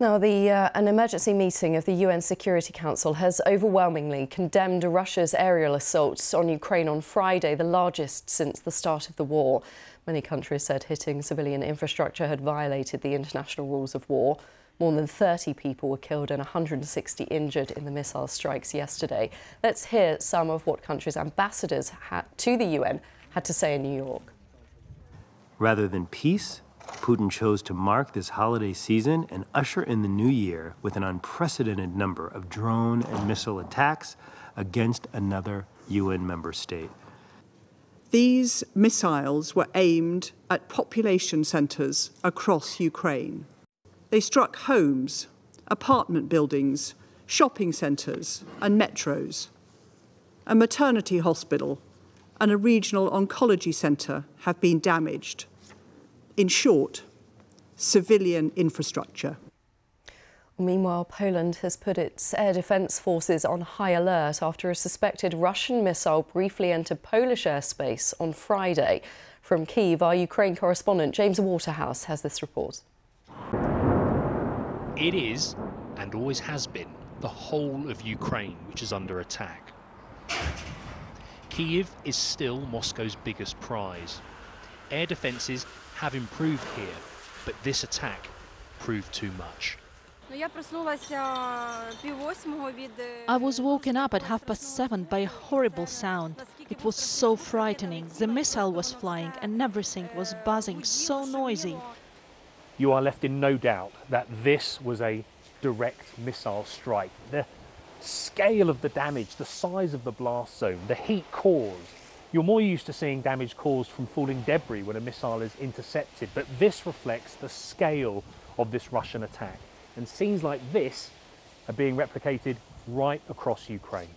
Now, the, uh, an emergency meeting of the UN Security Council has overwhelmingly condemned Russia's aerial assaults on Ukraine on Friday, the largest since the start of the war. Many countries said hitting civilian infrastructure had violated the international rules of war. More than 30 people were killed and 160 injured in the missile strikes yesterday. Let's hear some of what countries' ambassadors to the UN had to say in New York. Rather than peace, Putin chose to mark this holiday season and usher in the new year with an unprecedented number of drone and missile attacks against another UN member state. These missiles were aimed at population centres across Ukraine. They struck homes, apartment buildings, shopping centres, and metros. A maternity hospital and a regional oncology centre have been damaged. In short, civilian infrastructure. Meanwhile, Poland has put its air defence forces on high alert after a suspected Russian missile briefly entered Polish airspace on Friday. From Kyiv, our Ukraine correspondent James Waterhouse has this report. It is, and always has been, the whole of Ukraine which is under attack. Kyiv is still Moscow's biggest prize. Air defences have improved here, but this attack proved too much. I was woken up at half past seven by a horrible sound. It was so frightening. The missile was flying and everything was buzzing, so noisy. You are left in no doubt that this was a direct missile strike. The scale of the damage, the size of the blast zone, the heat caused, you're more used to seeing damage caused from falling debris when a missile is intercepted, but this reflects the scale of this Russian attack. And scenes like this are being replicated right across Ukraine.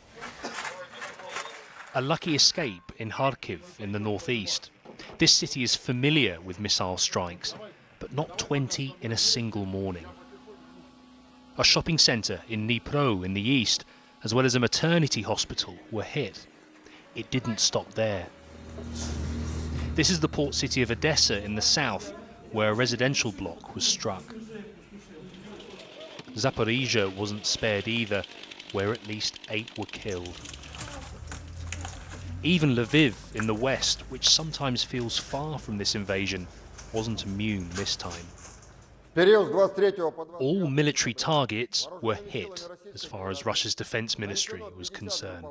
A lucky escape in Kharkiv in the northeast. This city is familiar with missile strikes, but not 20 in a single morning. A shopping centre in Dnipro in the east, as well as a maternity hospital, were hit it didn't stop there. This is the port city of Odesa in the south, where a residential block was struck. Zaporizhia wasn't spared either, where at least eight were killed. Even Lviv in the west, which sometimes feels far from this invasion, wasn't immune this time. All military targets were hit, as far as Russia's defense ministry was concerned.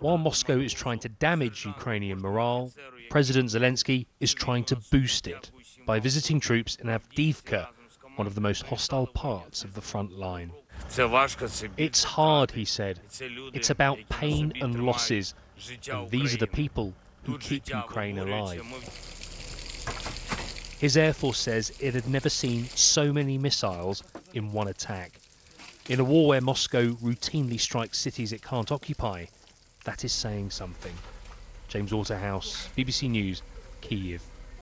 While Moscow is trying to damage Ukrainian morale, President Zelensky is trying to boost it by visiting troops in Avdiivka, one of the most hostile parts of the front line. It's hard, he said. It's about pain and losses, and these are the people who keep Ukraine alive. His Air Force says it had never seen so many missiles in one attack. In a war where Moscow routinely strikes cities it can't occupy, that is saying something. James Waterhouse, BBC News, Kyiv.